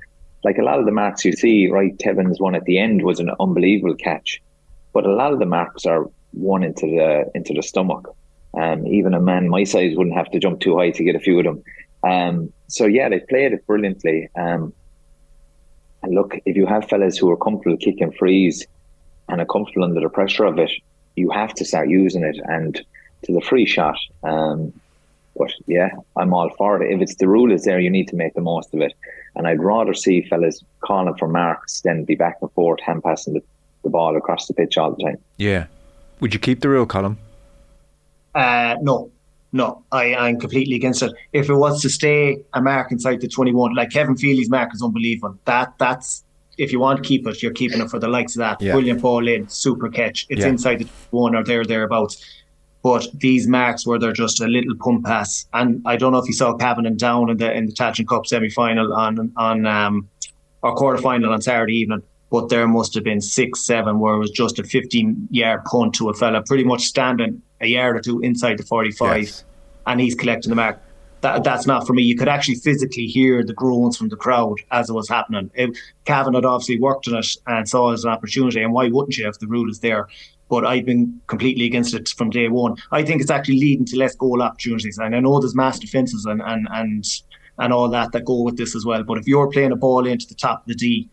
like a lot of the marks you see, right, Kevin's one at the end was an unbelievable catch, but a lot of the marks are one into the into the stomach. Um, even a man my size wouldn't have to jump too high to get a few of them. Um, so yeah, they played it brilliantly. Um, and look, if you have fellas who are comfortable kicking frees and are comfortable under the pressure of it, you have to start using it. And to the free shot, um, but yeah, I'm all for it. If it's the rule is there, you need to make the most of it. And I'd rather see fellas calling for marks than be back and forth, hand passing the, the ball across the pitch all the time. Yeah. Would you keep the rule, Colm? Uh, no, no, I, I'm completely against it. If it was to stay a mark inside the 21, like Kevin Feely's mark is unbelievable. That that's if you want to keep it, you're keeping it for the likes of that. Yeah. Brilliant ball in, super catch. It's yeah. inside the one or there thereabouts. But these marks where they're just a little pump pass, and I don't know if you saw Cavan down in the in the Tailteann Cup semi final on on um or quarter final on Saturday evening. But there must have been six, seven where it was just a 15 yard punt to a fella pretty much standing a yard or two inside the 45 yes. and he's collecting the mark. That, that's not for me. You could actually physically hear the groans from the crowd as it was happening. It, Cavan had obviously worked on it and saw it as an opportunity, and why wouldn't you if the rule is there? But I've been completely against it from day one. I think it's actually leading to less goal opportunities, and I know there's mass defences and and and and all that that go with this as well. But if you're playing a ball into the top of the D,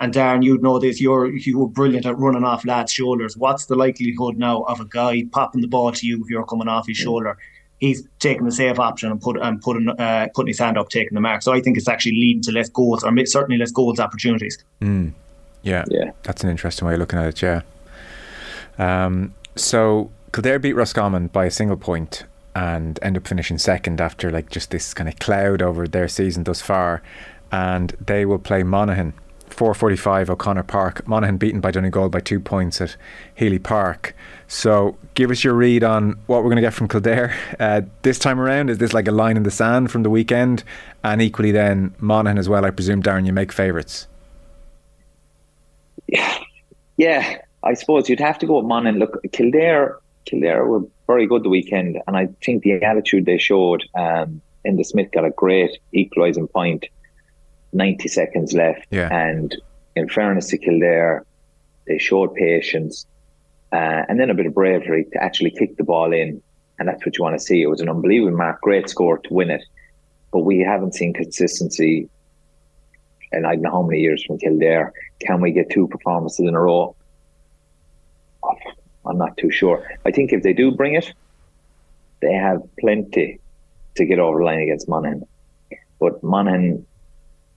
and Darran, you'd know this. You're you were brilliant at running off lads' shoulders. What's the likelihood now of a guy popping the ball to you if you're coming off his shoulder? He's taking the safe option and put and putting uh, putting his hand up, taking the mark. So I think it's actually leading to less goals, or certainly less goals opportunities. Mm. Yeah, yeah, that's an interesting way of looking at it. Yeah. Um, so Kildare beat Roscommon by a single point and end up finishing second after like just this kind of cloud over their season thus far, and they will play Monaghan 4:45 O'Connor Park. Monaghan beaten by Donegal by two points at Healy Park. So, give us your read on what we're going to get from Kildare uh, this time around. Is this like a line in the sand from the weekend? And equally, then Monaghan as well. I presume, Darran, you make favourites. Yeah. I suppose you'd have to go with Monaghan. Look, Kildare, Kildare were very good the weekend, and I think the attitude they showed. Um, Enda Smith got a great equalising point 90 seconds left. Yeah. And in fairness to Kildare, they showed patience uh, and then a bit of bravery to actually kick the ball in. And that's what you want to see. It was an unbelievable mark, great score to win it. But we haven't seen consistency and I don't know how many years from Kildare. Can we get two performances in a row? I'm not too sure. I think if they do bring it, they have plenty to get over the line against Monaghan. But Monaghan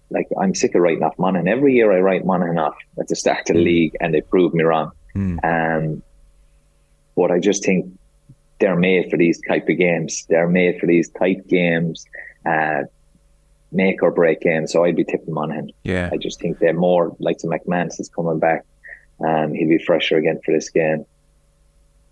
like I'm sick of writing off Monaghan. Every year I write Monaghan off at the start of the league, and they prove me wrong. Mm. Um, but I just think they're made for these type of games. They're made for these tight games, uh, make or break games. So I'd be tipping Monaghan. Yeah, I just think they're more like the McManus is coming back. Um, he'll be fresher again for this game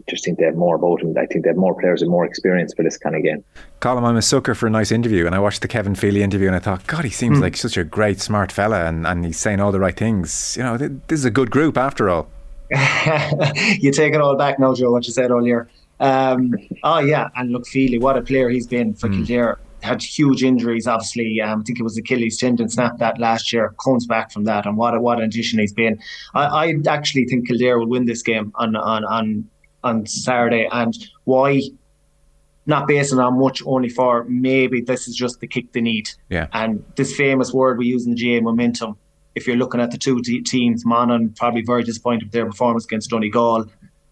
just think they have more about him. I think they have more players and more experience for this kind of game. Colm, I'm a sucker for a nice interview, and I watched the Kevin Feely interview, and I thought, God, he seems mm. like such a great, smart fella, and, and he's saying all the right things. You know, this is a good group after all. you take it all back now, Joe. What you said earlier. Um, oh yeah, and look, Feely, what a player he's been for mm. Kildare. Had huge injuries, obviously. Um, I think it was Achilles tendon snapped that last year. Comes back from that, and what a, what an addition he's been. I, I actually think Kildare will win this game on on on on Saturday, and why not basing on much, only for maybe this is just the kick they need. Yeah. And this famous word we use in the GAA momentum. If you're looking at the two teams, Monaghan probably very disappointed with their performance against Donegal.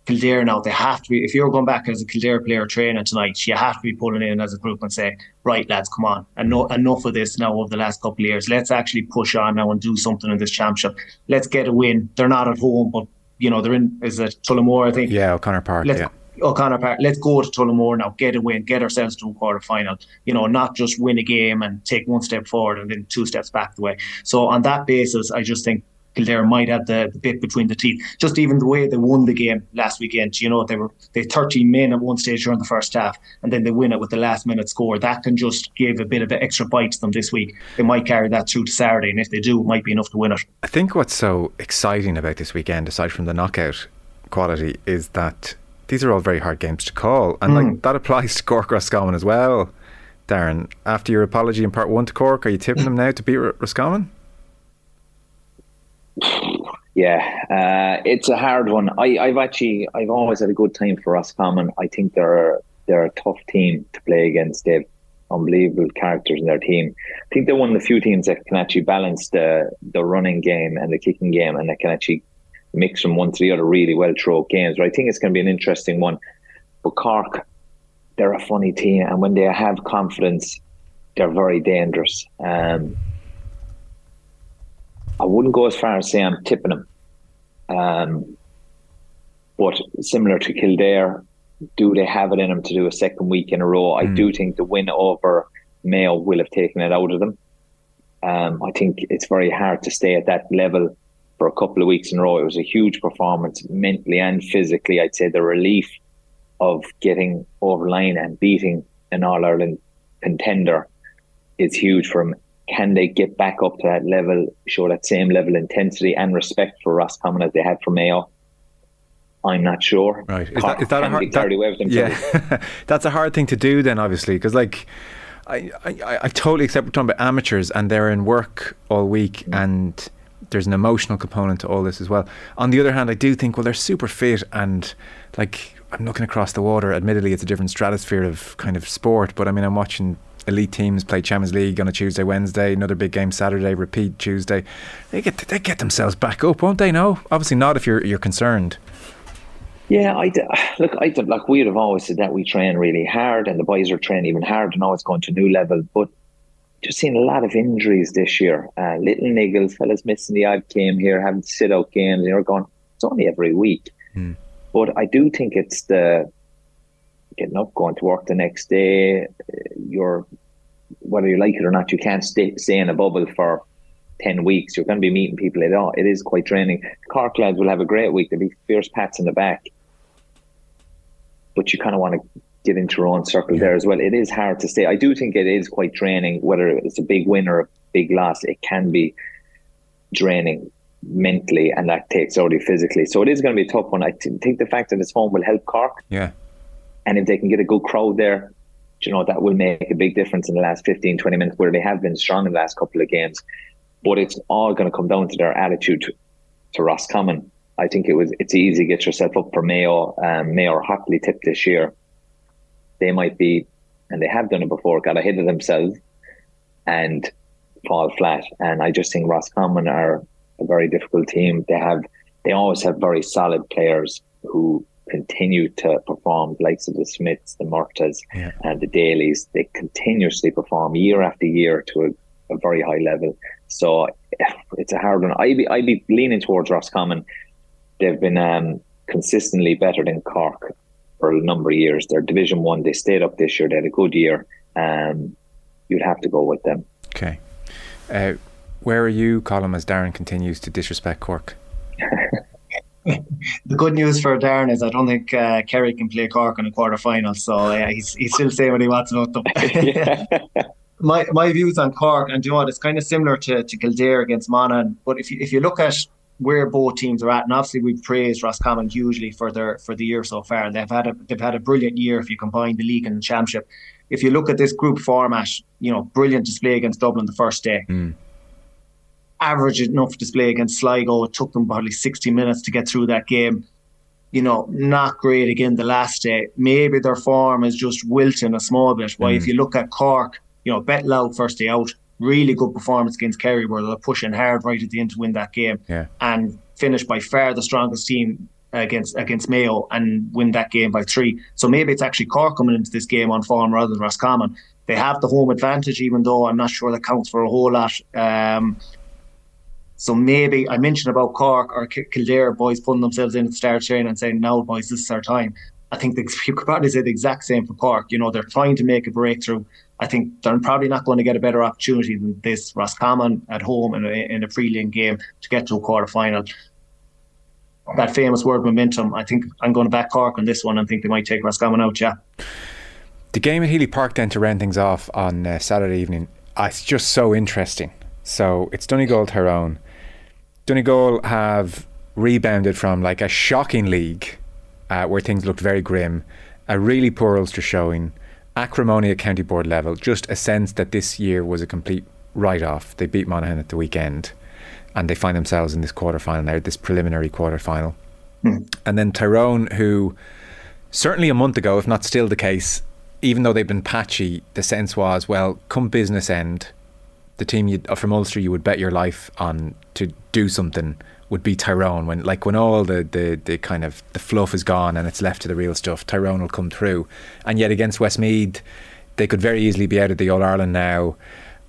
Kildare now, they have to be, if you're going back as a Kildare player training tonight, you have to be pulling in as a group and say, right, lads, come on. And no, enough of this now over the last couple of years. Let's actually push on now and do something in this championship. Let's get a win. They're not at home, but you know, they're in is it Tullamore, I think. Yeah, O'Connor Park. Let's, yeah. O'Connor Park. Let's go to Tullamore now, get a win, get ourselves to a quarter final. You know, not just win a game and take one step forward and then two steps back the way. So on that basis, I just think Kildare might have the, the, bit between the teeth. Just even the way they won the game last weekend, you know, they were they 13 men at one stage during the first half, and then they win it with the last minute score. That can just give a bit of an extra bite to them this week. They might carry that through to Saturday, and if they do, it might be enough to win it. I think what's so exciting about this weekend, aside from the knockout quality, is that these are all very hard games to call, and mm. like that applies to Cork Roscommon as well. Darran, after your apology in part one to Cork, are you tipping them now to beat Roscommon? Yeah, uh, it's a hard one. I, I've actually, I've always had a good time for Roscommon. I think they're they're a tough team to play against. They've unbelievable characters in their team. I think they're one of the few teams that can actually balance the the running game and the kicking game, and that can actually mix from one to the other really well throughout games. But I think it's going to be an interesting one. But Cork, they're a funny team, and when they have confidence, they're very dangerous. Um, I wouldn't go as far as say I'm tipping them. Um, but similar to Kildare, do they have it in them to do a second week in a row? I mm. do think the win over Mayo will have taken it out of them. Um, I think it's very hard to stay at that level for a couple of weeks in a row. It was a huge performance mentally and physically. I'd say the relief of getting over line and beating an All Ireland contender is huge for them can they get back up to that level, show that same level of intensity and respect for Roscommon as they had for Mayo? I'm not sure. Right. Is that, is that a hard that, Yeah. That's a hard thing to do then, obviously, because like I, I, I totally accept we're talking about amateurs and they're in work all week mm. and there's an emotional component to all this as well. On the other hand, I do think, well, they're super fit and like I'm looking across the water. Admittedly, it's a different stratosphere of kind of sport, but I mean, I'm watching elite teams play Champions League on a Tuesday, Wednesday, another big game Saturday, repeat Tuesday. They get they get themselves back up, won't they? No, obviously not if you're you're concerned. Yeah, I look. I like we'd have always said that we train really hard, and the boys are training even harder, and now it's going to new level. But just seen a lot of injuries this year. Uh, little niggles, fellas missing the odd game here, having to sit out games. You're going. It's only every week, mm. but I do think it's the getting up, going to work the next day. You're whether you like it or not, you can't stay stay in a bubble for ten weeks. You're going to be meeting people at all. It is quite draining. Cork lads will have a great week. There'll be fierce pats in the back, but you kind of want to get into your own circle there as well. It is hard to stay. I do think it is quite draining, whether it's a big win or a big loss. It can be draining mentally, and that takes already physically. So it is going to be a tough one. I think the fact that it's home will help Cork. Yeah. And if they can get a good crowd there, you know, that will make a big difference in the last 15, 20 minutes where they have been strong in the last couple of games. But it's all going to come down to their attitude to, to Roscommon. I think it was it's easy to get yourself up for Mayo. Um, Mayo are hotly tipped this year. They might be, and they have done it before, got ahead of themselves and fall flat. And I just think Roscommon are a very difficult team. They have they always have very solid players who continue to perform, the likes of the Smiths, the Murtaghs, yeah. and the Dailies. They continuously perform year after year to a, a very high level. So it's a hard one. I'd be, I'd be leaning towards Roscommon. They've been um, consistently better than Cork for a number of years. They're Division One. They stayed up this year. They had a good year. Um, you'd have to go with them. Okay. Uh, where are you, Colm, as Darran continues to disrespect Cork? the good news for Darran is I don't think uh, Kerry can play Cork in a quarter final, so uh, he's he's still saying what he wants about them. my my views on Cork, and you know what, it's kind of similar to, to Kildare against Monaghan. But if you if you look at where both teams are at, and obviously we've praised Roscommon hugely for their for the year so far, and they've had a they've had a brilliant year if you combine the league and the championship. If you look at this group format, you know, brilliant display against Dublin the first day. Mm average enough display against Sligo. It took them probably 60 minutes to get through that game. You know, not great again the last day. Maybe their form is just wilting a small bit. Why, mm. if you look at Cork, you know, bet Louth first day out, really good performance against Kerry where they're pushing hard right at the end to win that game. Yeah. And finish by far the strongest team against against Mayo and win that game by three. So maybe it's actually Cork coming into this game on form rather than Roscommon. They have the home advantage, even though I'm not sure that counts for a whole lot. Um, so maybe I mentioned about Cork or Kildare boys putting themselves in at the start training and saying, "Now, boys, this is our time." I think the, you could probably say the exact same for Cork. You know, they're trying to make a breakthrough. I think they're probably not going to get a better opportunity than this Roscommon at home in a, in a Freeling game to get to a quarter final. That famous word momentum. I think I'm going to back Cork on this one and think they might take Roscommon out. Yeah. The game at Healy Park then to round things off on uh, Saturday evening. Uh, it's just so interesting. So it's Donegal Tyrone. Donegal have rebounded from like a shocking league uh, where things looked very grim, a really poor Ulster showing, acrimony at county board level, just a sense that this year was a complete write off. They beat Monaghan at the weekend and they find themselves in this quarter final now, this preliminary quarter final. Mm. And then Tyrone, who certainly a month ago, if not still the case, even though they've been patchy, the sense was, well, come business end, the team you, uh, from Ulster you would bet your life on to do something would be Tyrone. When like when all the, the, the kind of the fluff is gone and it's left to the real stuff Tyrone will come through. And yet against Westmeath they could very easily be out of the All Ireland now.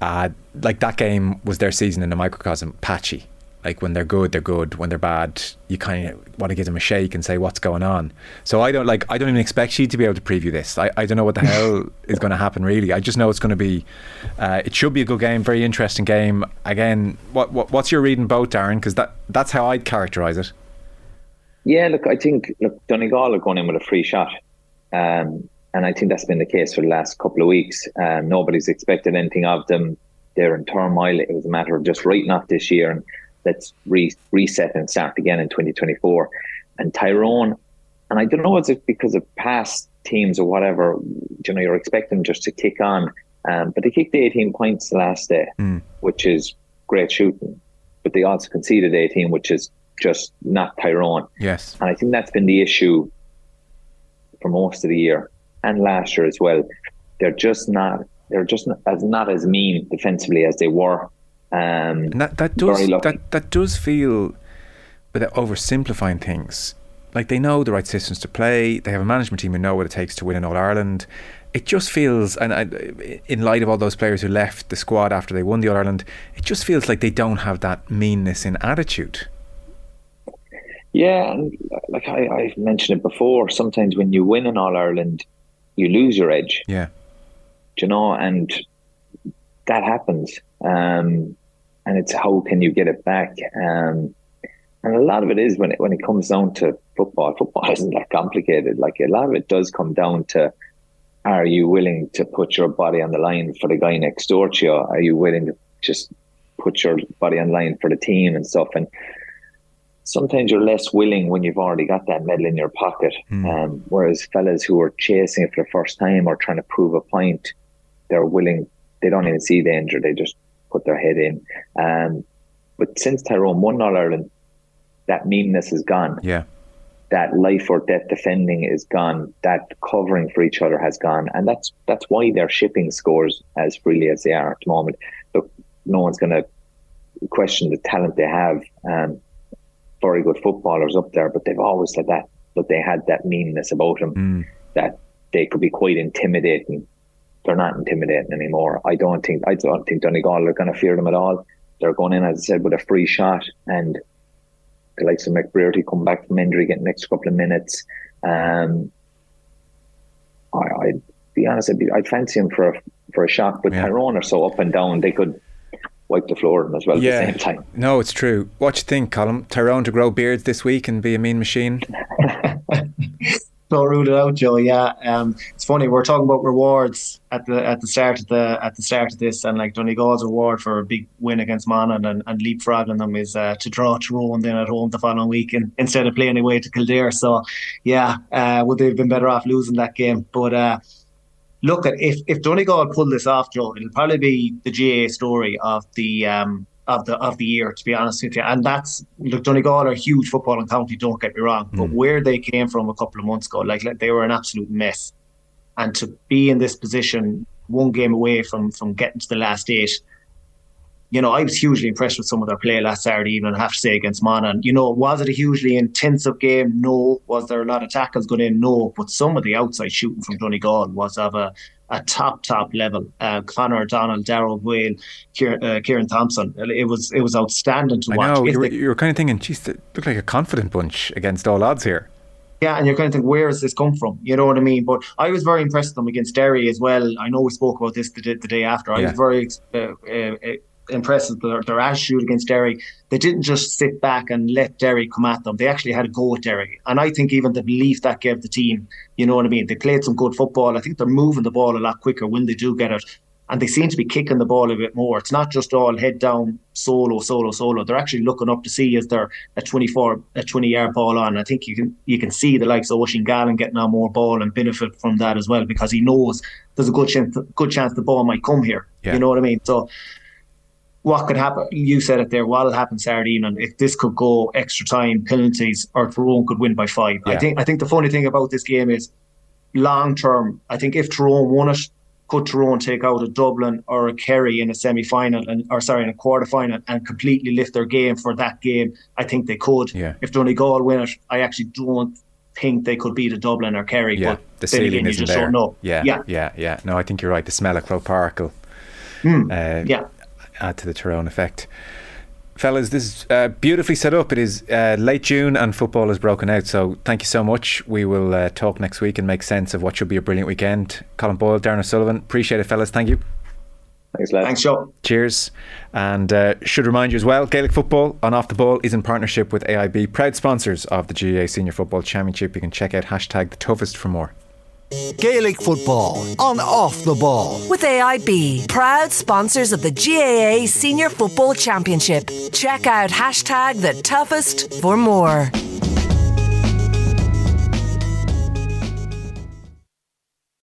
Uh, like that game was their season in a microcosm. Patchy like when they're good, they're good. When they're bad, you kind of want to give them a shake and say what's going on. So I don't like. I don't even expect you to be able to preview this. I, I don't know what the hell is going to happen really. I just know it's going to be. Uh, it should be a good game, very interesting game. Again, what, what what's your reading boat, Darran? Because that that's how I'd characterize it. Yeah, look, I think look Donegal are going in with a free shot. Um, and I think that's been the case for the last couple of weeks. Um, nobody's expected anything of them. They're in turmoil. It was a matter of just writing off this year and let's re- reset and start again in 2024. And Tyrone, and I don't know is it because of past teams or whatever, you know, you're expecting just to kick on. Um, but they kicked 18 points the last day, mm. which is great shooting. But they also conceded 18, which is just not Tyrone. Yes. And I think that's been the issue for most of the year and last year as well. They're just not they're just not as not as mean defensively as they were. Um, And that that does that that does feel, without oversimplifying things, like they know the right systems to play. They have a management team who know what it takes to win in All Ireland. It just feels, and I, in light of all those players who left the squad after they won the All Ireland, it just feels like they don't have that meanness in attitude. Yeah, and like I, I've mentioned it before, sometimes when you win in All Ireland, you lose your edge. Yeah, Do you know, and that happens. Um, and it's how can you get it back? Um, and a lot of it is when it when it comes down to football. Football isn't that complicated. Like a lot of it does come down to: Are you willing to put your body on the line for the guy next door to you? Are you willing to just put your body on the line for the team and stuff? And sometimes you're less willing when you've already got that medal in your pocket. Um, whereas fellas who are chasing it for the first time or trying to prove a point, they're willing. They don't even see danger. They just put their head in. Um, but since Tyrone won All Ireland, that meanness is gone. yeah, That life or death defending is gone. That covering for each other has gone, and that's that's why they're shipping scores as freely as they are at the moment. Look, no one's going to question the talent they have. Um, very good footballers up there, but they've always had that. But they had that meanness about them that they could be quite intimidating. They're not intimidating anymore. I don't think. I don't think Donegal are going to fear them at all. They're going in, as I said, with a free shot, and the likes of McBrearty come back from injury, get the next couple of minutes. Um, I, I'd be honest, I'd, be, I'd fancy him for a, for a shot, but Yeah. Tyrone are so up and down, they could wipe the floor as well yeah. at the same time. No, it's true. What you think, Colm? Tyrone to grow beards this week and be a mean machine? Don't rule it out, Joe. Yeah, um, it's funny. We're talking about rewards at the at the start of the at the start of this, and like Donegal's reward for a big win against Monaghan and, and leapfrogging them is uh, to draw Tyrone then at home the following week, and, instead of playing away to Kildare. So, yeah, uh, would they have been better off losing that game? But uh, look at if if Donegal pull this off, Joe, it'll probably be the GAA story of the um of the of the year, to be honest with you. And that's look, Donegal are a huge footballing county. Don't get me wrong, but mm. where they came from a couple of months ago, like, like they were an absolute mess. And to be in this position, one game away from from getting to the last eight, you know, I was hugely impressed with some of their play last Saturday evening, I have to say, against Monaghan. You know, was it a hugely intensive game? No. Was there a lot of tackles going in? No. But some of the outside shooting from Donegal was of a, a top, top level. Uh, Conor O'Donnell, Daryl Whale, Kieran, uh, Kieran Thompson. It was it was outstanding to I watch. know you were, you were kind of thinking, geez, they look like a confident bunch against all odds here. Yeah, and you're kind of think, where has this come from? You know what I mean? But I was very impressed with them against Derry as well. I know we spoke about this the, day- the day after. I Yeah. was very uh, with their, their attitude against Derry. They didn't just sit back and let Derry come at them. They actually had a go at Derry. And I think even the belief that gave the team, you know what I mean? They played some good football. I think they're moving the ball a lot quicker when they do get it. And they seem to be kicking the ball a bit more. It's not just all head down, solo, solo, solo. They're actually looking up to see is there a 24, a 20 yard ball on. I think you can you can see the likes of Oisin Gallen getting on more ball and benefit from that as well because he knows there's a good chance good chance the ball might come here. Yeah. You know what I mean? So what could happen? You said it there. What'll happen Saturday evening if this could go extra time, penalties, or Tyrone could win by five? I think. I think the funny thing about this game is long term. I think if Tyrone won it, could Tyrone take out a Dublin or a Kerry in a semi final and or sorry in a quarter final and completely lift their game for that game? I think they could. Yeah. If Donegal win it, I actually don't think they could beat a Dublin or Kerry. Yeah, but the ceiling again, isn't just there. Yeah, yeah, yeah, yeah. No, I think you're right. The smell of Park will Hmm. uh, yeah. Add to the Tyrone effect. Fellas, this is uh, beautifully set up. It is uh, late June and football has broken out. So thank you so much. We will uh, talk next week and make sense of what should be a brilliant weekend. Colm Boyle, Darran O'Sullivan, appreciate it, fellas. Thank you. Thanks, lads. Thanks, Joe. Cheers. And uh, should remind you as well, Gaelic football on Off the Ball is in partnership with AIB, proud sponsors of the GAA Senior Football Championship. You can check out hashtag the toughest for more. Gaelic football on Off the Ball. With AIB, proud sponsors of the GAA Senior Football Championship. Check out hashtag the toughest for more.